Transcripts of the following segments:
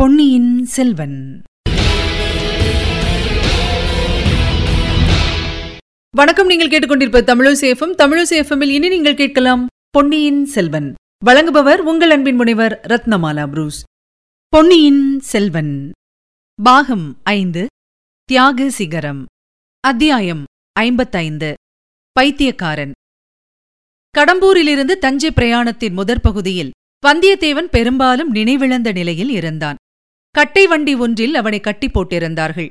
பொன்னியின் செல்வன். வணக்கம் நீங்கள் கேட்டுக்கொண்டிருப்ப தமிழசேஃபம் தமிழசேஃபமில் இனி நீங்கள் கேட்கலாம் பொன்னியின் செல்வன். வழங்குபவர் உங்கள் அன்பின் முனைவர் ரத்னமாலா புரூஸ். பொன்னியின் செல்வன். பாகம் ஐந்து தியாக சிகரம். அத்தியாயம் ஐம்பத்தைந்து பைத்தியக்காரன். கடம்பூரிலிருந்து தஞ்சை பிரயாணத்தின் முதற் பகுதியில் வந்தியத்தேவன் பெரும்பாலும் நினைவிழந்த நிலையில் இருந்தான். கட்டை வண்டி ஒன்றில் அவனை கட்டி போட்டிருந்தார்கள்.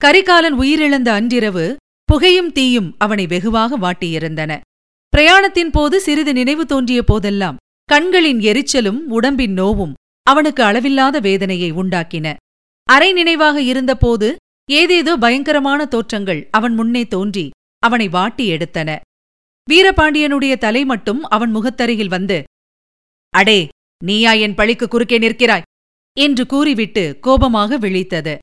கரிகாலன் உயிரிழந்த அன்றிரவு புகையும் தீயும் அவனை வெகுவாக வாட்டியிருந்தன. பிரயாணத்தின் போது சிறிது நினைவு தோன்றிய போதெல்லாம் கண்களின் எரிச்சலும் உடம்பின் நோவும் அவனுக்கு அளவில்லாத வேதனையை உண்டாக்கின. அரை நினைவாக இருந்தபோது ஏதேதோ பயங்கரமான தோற்றங்கள் அவன் முன்னே தோன்றி அவனை வாட்டி எடுத்தன. வீரபாண்டியனுடைய தலை மட்டும் அவன் முகத்தருகில் வந்து அடே நீயா என் பழிக்கு குறுக்கே நிற்கிறாய்? என்று கூறிவிட்டு கோபமாக விழித்தது.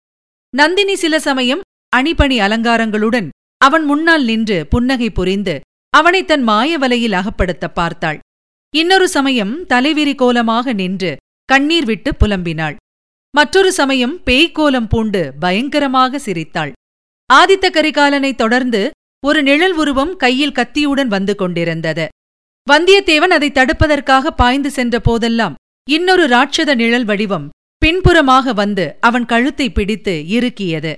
நந்தினி சில சமயம் அணிபணி அலங்காரங்களுடன் அவன் முன்னால் நின்று புன்னகை புரிந்து அவனை தன் மாய வலையில் அகப்படுத்த பார்த்தாள். இன்னொரு சமயம் தலைவிரி கோலமாக நின்று கண்ணீர் விட்டு புலம்பினாள். மற்றொரு சமயம் பேய்க்கோலம் பூண்டு பயங்கரமாக சிரித்தாள். ஆதித்த கரிகாலனைத் தொடர்ந்து ஒரு நிழல் உருவம் கையில் கத்தியுடன் வந்து கொண்டிருந்தது. வந்தியத்தேவன் அதை தடுப்பதற்காக பாய்ந்து சென்ற போதெல்லாம் இன்னொரு ராட்சத நிழல் வடிவம் பின்புறமாக வந்து அவன் கழுத்தை பிடித்து இறுக்கியது.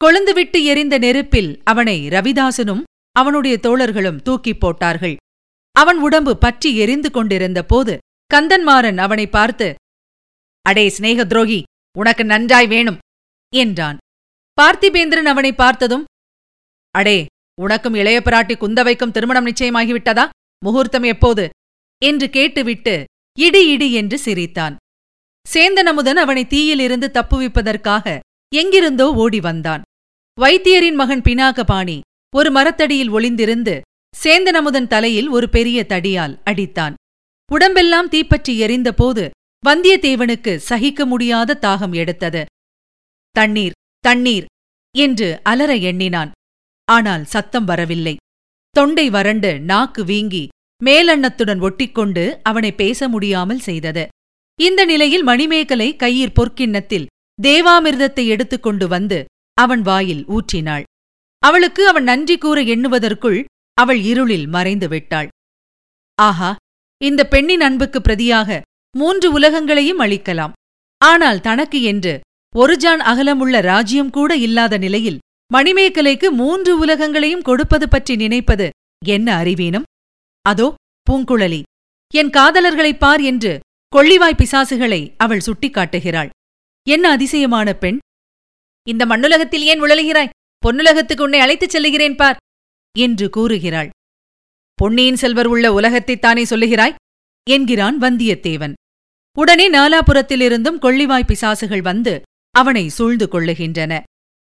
கொழுந்துவிட்டு எரிந்த நெருப்பில் அவனை ரவிதாசனும் அவனுடைய தோழர்களும் தூக்கிப் போட்டார்கள். அவன் உடம்பு பற்றி எரிந்து கொண்டிருந்த போது கந்தன்மாறன் அவனை பார்த்து அடே சிநேக துரோகி உனக்கு நன்றாய் வேணும் என்றான். பார்த்திபேந்திரன் அவனை பார்த்ததும் அடே உனக்கும் இளைய பிராட்டி குந்தவைக்கும் திருமணம் நிச்சயமாகிவிட்டதா? முகூர்த்தம் எப்போது? என்று கேட்டுவிட்டு இடி இடி என்று சிரித்தான். சேந்தனமுதன் அவனை தீயிலிருந்து தப்புவிப்பதற்காக எங்கிருந்தோ ஓடி வந்தான். வைத்தியரின் மகன் பினாகபாணி ஒரு மரத்தடியில் ஒளிந்திருந்து சேந்தனமுதன் தலையில் ஒரு பெரிய தடியால் அடித்தான். உடம்பெல்லாம் தீப்பற்றி எரிந்தபோது வந்தியத்தேவனுக்கு சகிக்க முடியாத தாகம் எடுத்தது. தண்ணீர் தண்ணீர் என்று அலற எண்ணினான். ஆனால் சத்தம் வரவில்லை. தொண்டை வறண்டு நாக்கு வீங்கி மேலண்ணத்துடன் ஒட்டிக்கொண்டு அவனை பேச முடியாமல் செய்தது. இந்த நிலையில் மணிமேகலை கையிற் பொற்கிண்ணத்தில் தேவாமிர்தத்தை எடுத்துக்கொண்டு வந்து அவன் வாயில் ஊற்றினாள். அவளுக்கு அவன் நன்றி கூற எண்ணுவதற்குள் அவள் இருளில் மறைந்து விட்டாள். ஆஹா இந்த பெண்ணின் அன்புக்கு பிரதியாக மூன்று உலகங்களையும் அளிக்கலாம். ஆனால் தனக்கு என்று ஒரு ஜான் அகலமுள்ள ராஜ்யம் கூட இல்லாத நிலையில் மணிமேகலைக்கு மூன்று உலகங்களையும் கொடுப்பது பற்றி நினைப்பது என்ன அறிவீனம்? அதோ பூங்குழலி என் காதலர்களைப் பார் என்று கொள்ளிவாய் பிசாசுகளை அவள் சுட்டிக்காட்டுகிறாள். என்ன அதிசயமான பெண்? இந்த மண்ணுலகத்தில் ஏன் உழலுகிறாய்? பொன்னுலகத்துக்கு உன்னை அழைத்துச் செல்லுகிறேன் பார் என்று கூறுகிறாள். பொன்னியின் செல்வர் உள்ள உலகத்தைத்தானே சொல்லுகிறாய்? என்கிறான் வந்தியத்தேவன். உடனே நாலாபுரத்திலிருந்தும் கொள்ளிவாய் பிசாசுகள் வந்து அவனை சூழ்ந்து கொள்ளுகின்றன.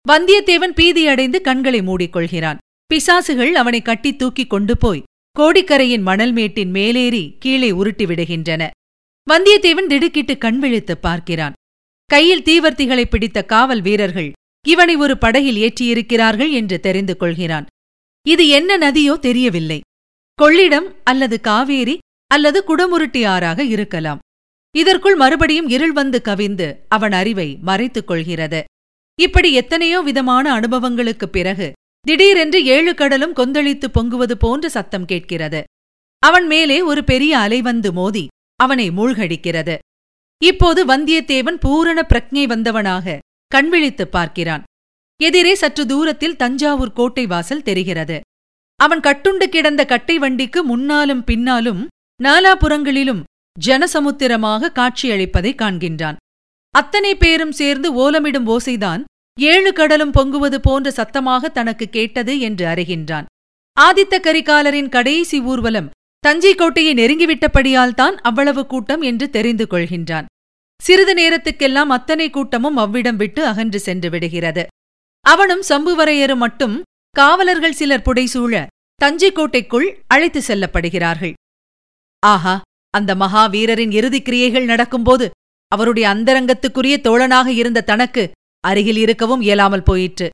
வந்தியத்தேவன் பீதியடைந்து கண்களை மூடிக்கொள்கிறான். பிசாசுகள் அவனை கட்டி தூக்கிக் கொண்டு போய் கோடிக்கரையின் மணல் மேட்டின் மேலேறி கீழே உருட்டி விடுகின்றன. வந்தியத்தேவன் திடுக்கிட்டு கண்விழித்து பார்க்கிறான். கையில் தீவர்த்திகளை பிடித்த காவல் வீரர்கள் இவனை ஒரு படகில் ஏற்றியிருக்கிறார்கள் என்று தெரிந்து கொள்கிறான். இது என்ன நதியோ தெரியவில்லை. கொள்ளிடம் அல்லது காவேரி அல்லது குடமுருட்டி ஆறாக இருக்கலாம். இதற்குள் மறுபடியும் இருள் வந்து கவிந்து அவன் அறிவை மறைத்துக் கொள்கிறது. இப்படி எத்தனையோ விதமான அனுபவங்களுக்குப் பிறகு திடீரென்று ஏழு கடலும் கொந்தளித்து பொங்குவது போன்ற சத்தம் கேட்கிறது. அவன் மேலே ஒரு பெரிய அலை வந்து மோதி அவனை மூழ்கடிக்கிறது. இப்போது வந்தியத்தேவன் பூரண பிரக்ஞை வந்தவனாக கண்விழித்துப் பார்க்கிறான். எதிரே சற்று தூரத்தில் தஞ்சாவூர் கோட்டை வாசல் தெரிகிறது. அவன் கட்டுண்டு கிடந்த கட்டை வண்டிக்கு முன்னாலும் பின்னாலும் நாலாபுறங்களிலும் ஜனசமுத்திரமாக காட்சியளிப்பதைக் காண்கின்றான். அத்தனை பேரும் சேர்ந்து ஓலமிடும் ஓசைதான் ஏழு கடலும் பொங்குவது போன்ற சத்தமாக தனக்கு கேட்டது என்று அறிகின்றான். ஆதித்த கரிகாலரின் கடைசி ஊர்வலம் தஞ்சை கோட்டையை நெருங்கிவிட்டபடியால் தான் அவ்வளவு கூட்டம் என்று தெரிந்து கொள்கின்றான். சிறிது நேரத்துக்கெல்லாம் அத்தனை கூட்டமும் அவ்விடம் விட்டு அகன்று சென்று விடுகிறது. அவனும் சம்புவரையரும் மட்டும் காவலர்கள் சிலர் புடைசூழ தஞ்சை கோட்டைக்குள் அழைத்து செல்லப்படுகிறார்கள். ஆஹா அந்த மகாவீரரின் இறுதிக் கிரியைகள் நடக்கும்போது அவருடைய அந்தரங்கத்துக்குரிய தோழனாக இருந்த தனக்கு அருகில் இருக்கவும் இயலாமல் போயிற்று.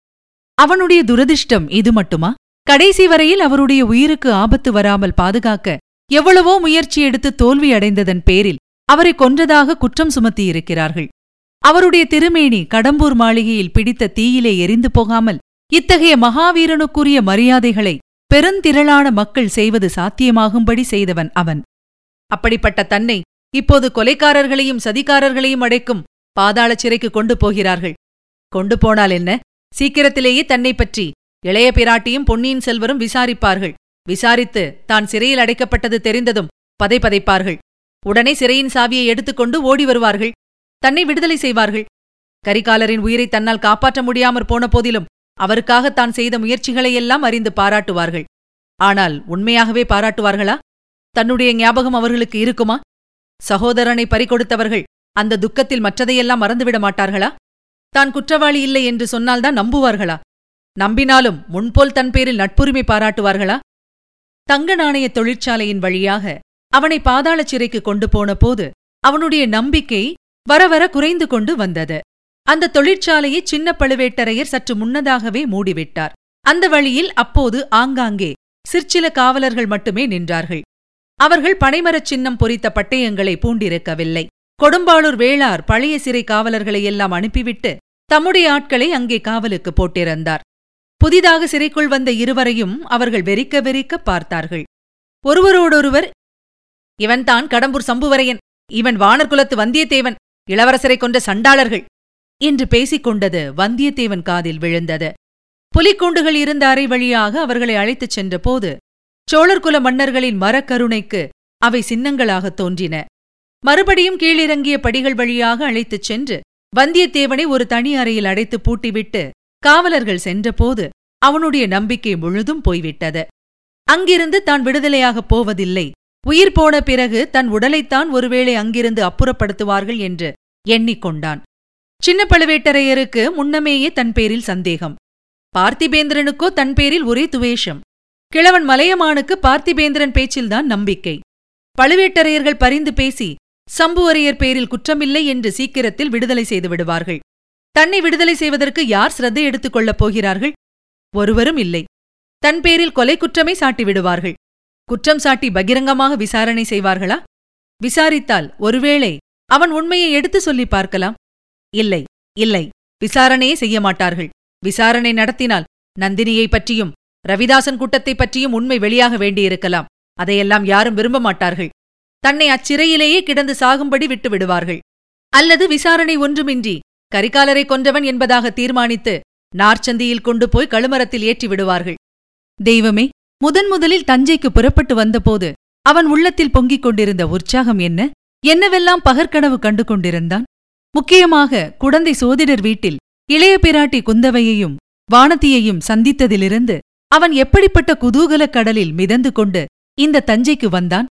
அவனுடைய துரதிர்ஷ்டம் இது மட்டுமா? கடைசி வரையில் அவருடைய உயிருக்கு ஆபத்து வராமல் பாதுகாக்க எவ்வளவோ முயற்சி எடுத்து தோல்வி அடைந்ததன் பேரில் அவரை கொன்றதாக குற்றம் சுமத்தியிருக்கிறார்கள். அவருடைய திருமேனி கடம்பூர் மாளிகையில் பிடித்த தீயிலே எரிந்து போகாமல் இத்தகைய மகாவீரனுக்குரிய மரியாதைகளை பெருந்திரளான மக்கள் செய்வது சாத்தியமாகும்படி செய்தவன் அவன். அப்படிப்பட்ட தன்னை இப்போது கொலைக்காரர்களையும் சதிகாரர்களையும் அடைக்கும் பாதாள சிறைக்கு கொண்டு போகிறார்கள். கொண்டு போனால் என்ன? சீக்கிரத்திலேயே தன்னை பற்றி இளைய பிராட்டியும் பொன்னியின் செல்வரும் விசாரிப்பார்கள். விசாரித்து தான் சிறையில் அடைக்கப்பட்டது தெரிந்ததும் பதை பதைப்பார்கள் உடனே சிறையின் சாவியை எடுத்துக்கொண்டு ஓடி வருவார்கள். தன்னை விடுதலை செய்வார்கள். கரிகாலரின் உயிரை தன்னால் காப்பாற்ற முடியாமற் போன போதிலும் அவருக்காக தான் செய்த முயற்சிகளையெல்லாம் அறிந்து பாராட்டுவார்கள். ஆனால் உண்மையாகவே பாராட்டுவார்களா? தன்னுடைய ஞாபகம் அவர்களுக்கு இருக்குமா? சகோதரனை பறிகொடுத்தவர்கள் அந்த துக்கத்தில் மற்றதையெல்லாம் மறந்துவிட மாட்டார்களா? தான் குற்றவாளி இல்லை என்று சொன்னால்தான் நம்புவார்களா? நம்பினாலும் முன்போல் தன் பேரில் நட்புரிமை பாராட்டுவார்களா? தங்க நாணய தொழிற்சாலையின் வழியாக அவனை பாதாள சிறைக்கு கொண்டு போன போது அவனுடைய நம்பிக்கை வர வர குறைந்து கொண்டு வந்தது. அந்த தொழிற்சாலையை சின்ன பழுவேட்டரையர் சற்று முன்னதாகவே மூடிவிட்டார். அந்த வழியில் அப்போது ஆங்காங்கே சிற்சில காவலர்கள் மட்டுமே நின்றார்கள். அவர்கள் பனைமரச் சின்னம் பொறித்த பட்டயங்களை பூண்டிருக்கவில்லை. கொடும்பாளூர் வேளார் பழைய சிறை காவலர்களை எல்லாம் அனுப்பிவிட்டு தம்முடைய ஆட்களை அங்கே காவலுக்கு போட்டிருந்தார். புதிதாக சிறைக்குள் வந்த இருவரையும் அவர்கள் வெறிக்க வெறிக்க பார்த்தார்கள். ஒருவரோடொருவர் இவன்தான் கடம்பூர் சம்புவரையன். இவன் வானர்குலத்து வந்தியத்தேவன். இளவரசரை கொண்ட சண்டாளர்கள். என்று பேசிக் கொண்டது வந்தியத்தேவன் காதில் விழுந்தது. புலிக்கூண்டுகள் இருந்த அறை வழியாக அவர்களை அழைத்துச் சென்றபோது சோழர்குல மன்னர்களின் மரக்கருணைக்கு அவை சின்னங்களாகத் தோன்றின. மறுபடியும் கீழிறங்கிய படிகள் வழியாக அழைத்துச் சென்று வந்தியத்தேவனை ஒரு தனி அறையில் அடைத்து பூட்டிவிட்டு காவலர்கள் சென்றபோது அவனுடைய நம்பிக்கை முழுதும் போய்விட்டது. அங்கிருந்து தான் விடுதலையாகப் போவதில்லை. உயிர் போன பிறகு தன் உடலைத்தான் ஒருவேளை அங்கிருந்து அப்புறப்படுத்துவார்கள் என்று எண்ணிக்கொண்டான் சின்ன பழுவேட்டரையருக்கு முன்னமேயே தன் பேரில் சந்தேகம். பார்த்திபேந்திரனுக்கோ தன் பேரில் ஒரே துவேஷம். கிழவன் மலையமானுக்கு பார்த்திபேந்திரன் பேச்சில்தான் நம்பிக்கை. பழுவேட்டரையர்கள் பரிந்து பேசி சம்புவரையர் பேரில் குற்றமில்லை என்று சீக்கிரத்தில் விடுதலை செய்து விடுவார்கள். தன்னை விடுதலை செய்வதற்கு யார் சிரத்தை எடுத்துக் கொள்ளப் போகிறார்கள்? ஒருவரும் இல்லை. தன் பேரில் கொலை குற்றமே சாட்டி விடுவார்கள். குற்றம் சாட்டி பகிரங்கமாக விசாரணை செய்வார்களா? விசாரித்தால் ஒருவேளை அவன் உண்மையை எடுத்து சொல்லி பார்க்கலாம். இல்லை இல்லை விசாரணையே செய்ய மாட்டார்கள். விசாரணை நடத்தினால் நந்தினியை பற்றியும் ரவிதாசன் கூட்டத்தைப் பற்றியும் உண்மை வெளியாக வேண்டியிருக்கலாம். அதையெல்லாம் யாரும் விரும்ப மாட்டார்கள். தன்னை அச்சிறையிலேயே கிடந்து சாகும்படி விட்டு விடுவார்கள் அல்லது விசாரணை ஒன்றுமின்றி கரிகாலரை கொன்றவன் என்பதாக தீர்மானித்து நார்ச்சந்தியில் கொண்டு போய் கழுமரத்தில் ஏற்றி விடுவார்கள். தெய்வமே முதன் முதலில் தஞ்சைக்கு புறப்பட்டு வந்தபோது அவன் உள்ளத்தில் பொங்கிக் கொண்டிருந்த உற்சாகம் என்ன? என்னவெல்லாம் பகற்கனவு கண்டு கொண்டிருந்தான்? முக்கியமாக குடந்தை சோதிடர் வீட்டில் இளைய பிராட்டி குந்தவையையும் வானதியையும் சந்தித்ததிலிருந்து அவன் எப்படிப்பட்ட குதூகலக் கடலில் மிதந்து கொண்டு இந்த தஞ்சைக்கு வந்தான்?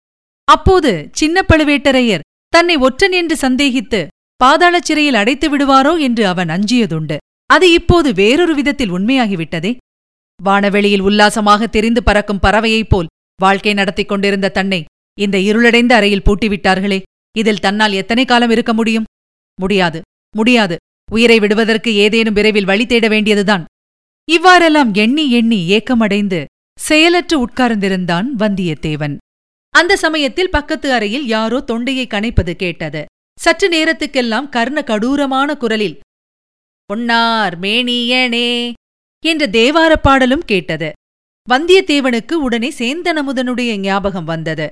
அப்போது சின்ன பழுவேட்டரையர் தன்னை ஒற்றன் என்று சந்தேகித்து பாதாள சிறையில் அடைத்து விடுவாரோ என்று அவன் அஞ்சியதுண்டு. அது இப்போது வேறொரு விதத்தில் உண்மையாகிவிட்டதே. வானவெளியில் உல்லாசமாக தெரிந்து பறக்கும் பறவையைப் போல் வாழ்க்கை நடத்திக் கொண்டிருந்த தன்னை இந்த இருளடைந்த அறையில் பூட்டிவிட்டார்களே. இதில் தன்னால் எத்தனை காலம் இருக்க முடியும்? முடியாது முடியாது. உயிரை விடுவதற்கு ஏதேனும் விரைவில் வழி தேட வேண்டியதுதான். இவ்வாறெல்லாம் எண்ணி எண்ணி ஏக்கமடைந்து செயலற்று உட்கார்ந்திருந்தான் வந்தியத்தேவன். அந்த சமயத்தில் பக்கத்து அறையில் யாரோ தொண்டையை கனைப்பது கேட்டது. சற்று நேரத்துக்கெல்லாம் கர்ண கடூரமான குரலில் பொன்னார் மேனியனே என்ற தேவாரப் பாடலும் கேட்டது. வந்தியத்தேவனுக்கு உடனே சேந்தனமுதனுடைய ஞாபகம் வந்தது.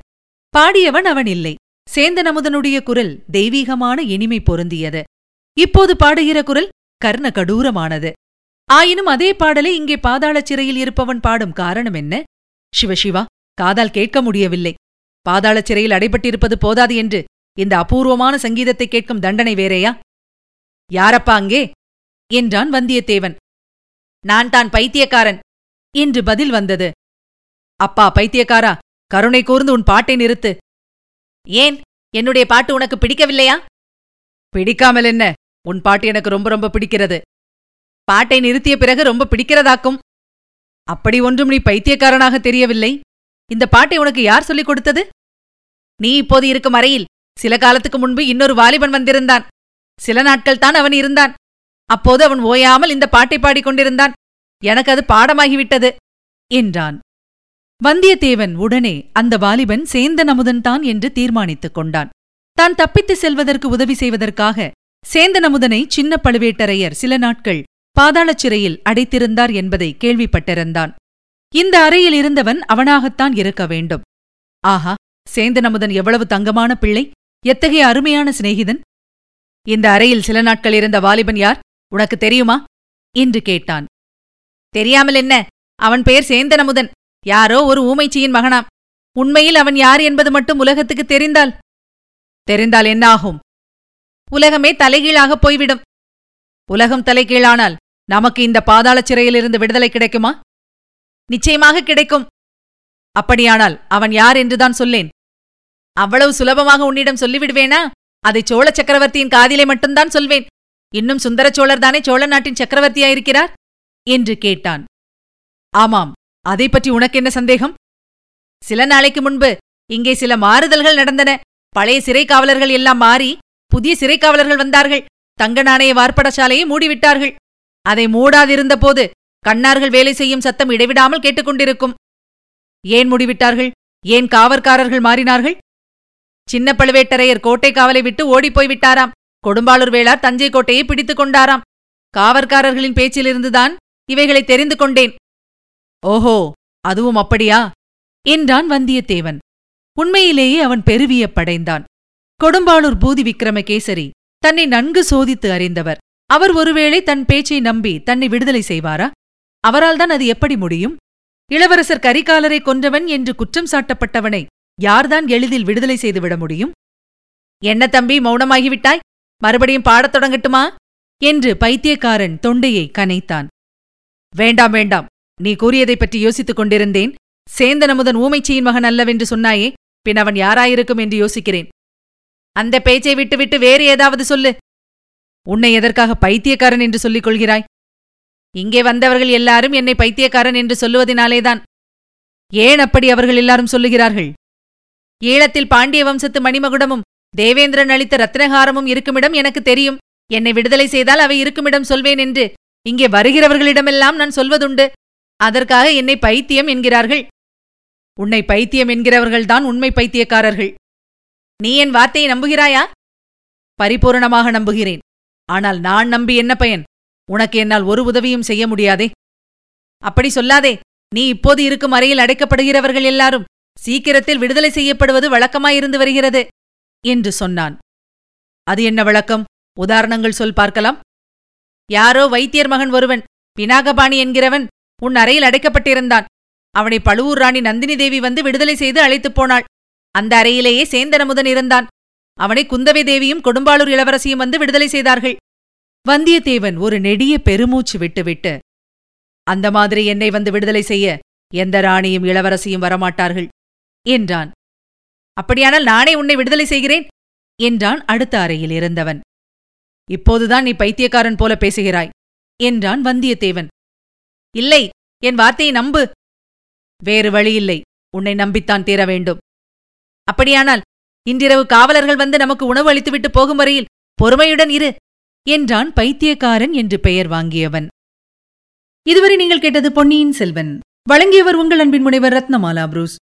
பாடியவன் அவன் இல்லை சேந்தனமுதனுடைய குரல் தெய்வீகமான இனிமை பொருந்தியது. இப்போது பாடுகிற குரல் கர்ண கடூரமானது. ஆயினும் அதே பாடலை இங்கே பாதாளச் சிறையில் இருப்பவன் பாடும் காரணம் என்ன? சிவசிவா காதால் கேட்க முடியவில்லை. பாதாள சிறையில் அடைபட்டிருப்பது போதாது என்று இந்த அபூர்வமான சங்கீதத்தை கேட்கும் தண்டனை வேறேயா? யாரப்பா அங்கே? என்றான் வந்தியத்தேவன். நான் தான் பைத்தியக்காரன் என்று பதில் வந்தது. அப்பா பைத்தியக்காரா கருணை கூர்ந்து உன் பாட்டை நிறுத்து. ஏன்? என்னுடைய பாட்டு உனக்கு பிடிக்கவில்லையா? பிடிக்காமல் என்ன? உன் பாட்டு எனக்கு ரொம்ப ரொம்ப பிடிக்கிறது. பாட்டை நிறுத்திய பிறகு ரொம்ப பிடிக்கிறதாக்கும். அப்படி ஒன்றும் நீ பைத்தியக்காரனாக தெரியவில்லை. இந்த பாட்டை உனக்கு யார் சொல்லிக் கொடுத்தது? நீ இப்போது இருக்கும் அறையில் சில காலத்துக்கு முன்பு இன்னொரு வாலிபன் வந்திருந்தான். சில நாட்கள் தான் அவன் இருந்தான். அப்போது அவன் ஓயாமல் இந்த பாட்டை பாடிக் கொண்டிருந்தான். எனக்கு அது பாடமாகிவிட்டது என்றான். வந்தியத்தேவன் உடனே அந்த வாலிபன் சேந்தன் அமுதன்தான் என்று தீர்மானித்துக் கொண்டான். தான் தப்பித்து செல்வதற்கு உதவி செய்வதற்காக சேந்தனமுதனை சின்ன பழுவேட்டரையர் சில நாட்கள் பாதாளச் சிறையில் அடைத்திருந்தார் என்பதை கேள்விப்பட்டிருந்தான். இந்த அறையில் இருந்தவன் அவனாகத்தான் இருக்க வேண்டும். ஆஹா சேந்தனமுதன் எவ்வளவு தங்கமான பிள்ளை! எத்தகைய அருமையான சிநேகிதன்? இந்த அறையில் சில நாட்கள் இருந்த வாலிபன் யார்? உனக்கு தெரியுமா? என்று கேட்டான். தெரியாமல் என்ன? அவன் பெயர் சேந்தனமுதன். யாரோ ஒரு ஊமைச்சியின் மகனாம். உண்மையில் அவன் யார் என்பது மட்டும் உலகத்துக்கு தெரிந்தால்? தெரிந்தால் என்ன ஆகும்? உலகமே தலைகீழாகப் போய்விடும். உலகம் தலைகீழானால் நமக்கு இந்த பாதாளச் சிறையிலிருந்து விடுதலை கிடைக்குமா? நிச்சயமாக கிடைக்கும். அப்படியானால் அவன் யார் என்றுதான் சொல்லேன். அவ்வளவு சுலபமாக உன்னிடம் சொல்லிவிடுவேனா? அதை சோழ சக்கரவர்த்தியின் காதிலே மட்டும்தான் சொல்வேன். இன்னும் சுந்தர சோழர் தானே சோழ நாட்டின் சக்கரவர்த்தியாயிருக்கிறார்? என்று கேட்டான். ஆமாம் அதை பற்றி உனக்கு என்ன சந்தேகம்? சில நாளைக்கு முன்பு இங்கே சில மாறுதல்கள் நடந்தன. பழைய சிறை காவலர்கள் எல்லாம் மாறி புதிய சிறை காவலர்கள் வந்தார்கள். தங்க நாணய வார்ப்படசாலையை மூடிவிட்டார்கள். அதை மூடாதிருந்தபோது கண்ணார்கள் வேலை செய்யும் சத்தம் இடைவிடாமல் கேட்டுக்கொண்டிருக்கும். ஏன் மூடிவிட்டார்கள்? ஏன் காவற்காரர்கள் மாறினார்கள்? சின்ன பழுவேட்டரையர் கோட்டை காவலை விட்டு ஓடிப்போய் விட்டாராம் கொடும்பாளூர் வேளார் தஞ்சை கோட்டையை பிடித்துக் கொண்டாராம். காவற்காரர்களின் பேச்சிலிருந்துதான் இவைகளை தெரிந்து கொண்டேன். ஓஹோ அதுவும் அப்படியா? என்றான் வந்தியத்தேவன். உண்மையிலேயே அவன் பெருவியப்படைந்தான் கொடும்பாளூர் பூதி விக்ரமகேசரி தன்னை நன்கு சோதித்து அறிந்தவர். அவர் ஒருவேளை தன் பேச்சை நம்பி தன்னை விடுதலை செய்வாரா? அவரால்தான் அது எப்படி முடியும்? இளவரசர் கரிகாலரை கொன்றவன் என்று குற்றம் சாட்டப்பட்டவனை யார்தான் எளிதில் விடுதலை செய்துவிட முடியும்? என்ன தம்பி மௌனமாகிவிட்டாய்? மறுபடியும் பாடத் தொடங்கட்டுமா? என்று பைத்தியக்காரன் தொண்டையை கனைத்தான். வேண்டாம் வேண்டாம். நீ கூறியதைப் பற்றி யோசித்துக் கொண்டிருந்தேன். சேந்தனமுதன் ஊமைச்சியின் மகன் அல்லவென்று சொன்னாயே பின் அவன் யாராயிருக்கும் என்று யோசிக்கிறேன். அந்த பேச்சை விட்டுவிட்டு வேறு ஏதாவது சொல்லு. உன்னை எதற்காக பைத்தியக்காரன் என்று சொல்லிக் கொள்கிறாய்? இங்கே வந்தவர்கள் எல்லாரும் என்னை பைத்தியக்காரன் என்று சொல்லுவதினாலேதான். ஏன் அப்படி அவர்கள் எல்லாரும் சொல்லுகிறார்கள்? ஈழத்தில் பாண்டிய வம்சத்து மணிமகுடமும் தேவேந்திரன் அளித்த ரத்னஹாரமும் இருக்குமிடம் எனக்கு தெரியும். என்னை விடுதலை செய்தால் அவை இருக்குமிடம் சொல்வேன் என்று இங்கே வருகிறவர்களிடமெல்லாம் நான் சொல்வதுண்டு. அதற்காக என்னை பைத்தியம் என்கிறார்கள். உன்னை பைத்தியம் என்கிறவர்கள்தான் உண்மை பைத்தியக்காரர்கள். நீ என் வார்த்தையை நம்புகிறாயா? பரிபூரணமாக நம்புகிறேன். ஆனால் நான் நம்பி என்ன பயன்? உனக்கு என்னால் ஒரு உதவியும் செய்ய முடியாதே. அப்படி சொல்லாதே. நீ இப்போது இருக்கும் அறையில் அடைக்கப்படுகிறவர்கள் எல்லாரும் சீக்கிரத்தில் விடுதலை செய்யப்படுவது வழக்கமாயிருந்து வருகிறது என்று சொன்னான். அது என்ன வழக்கம்? உதாரணங்கள் சொல் பார்க்கலாம். யாரோ வைத்தியர் மகன் ஒருவன் பினாகபாணி என்கிறவன் உன் அறையில் அடைக்கப்பட்டிருந்தான். அவனை பழுவூர் ராணி நந்தினி தேவி வந்து விடுதலை செய்து அழைத்துப் போனாள். அந்த அறையிலேயே சேந்தனமுதன் இருந்தான். அவனை குந்தவை தேவியும் கொடும்பாளூர் இளவரசியும் வந்து விடுதலை செய்தார்கள். வந்தியத்தேவன் ஒரு நெடிய பெருமூச்சு விட்டுவிட்டு அந்த மாதிரி என்னை வந்து விடுதலை செய்ய எந்த ராணியும் இளவரசியும் வரமாட்டார்கள். என்றான். அப்படியானால் நானே உன்னை விடுதலை செய்கிறேன்? என்றான் அடுத்த அறையில் இருந்தவன். இப்போதுதான் நீ பைத்தியக்காரன் போல பேசுகிறாய் என்றான் வந்தியத்தேவன். இல்லை என் வார்த்தையை நம்பு. வேறு வழியில்லை உன்னை நம்பித்தான் தீர வேண்டும். அப்படியானால் இன்றிரவு காவலர்கள் வந்து நமக்கு உணவு அளித்துவிட்டு போகும் வரையில் பொறுமையுடன் இரு என்றான் பைத்தியக்காரன் என்று பெயர் வாங்கியவன். இதுவரை நீங்கள் கேட்டது பொன்னியின் செல்வன். வழங்கியவர் உங்கள் அன்பின் முனைவர் ரத்னமாலா புரூஸ்.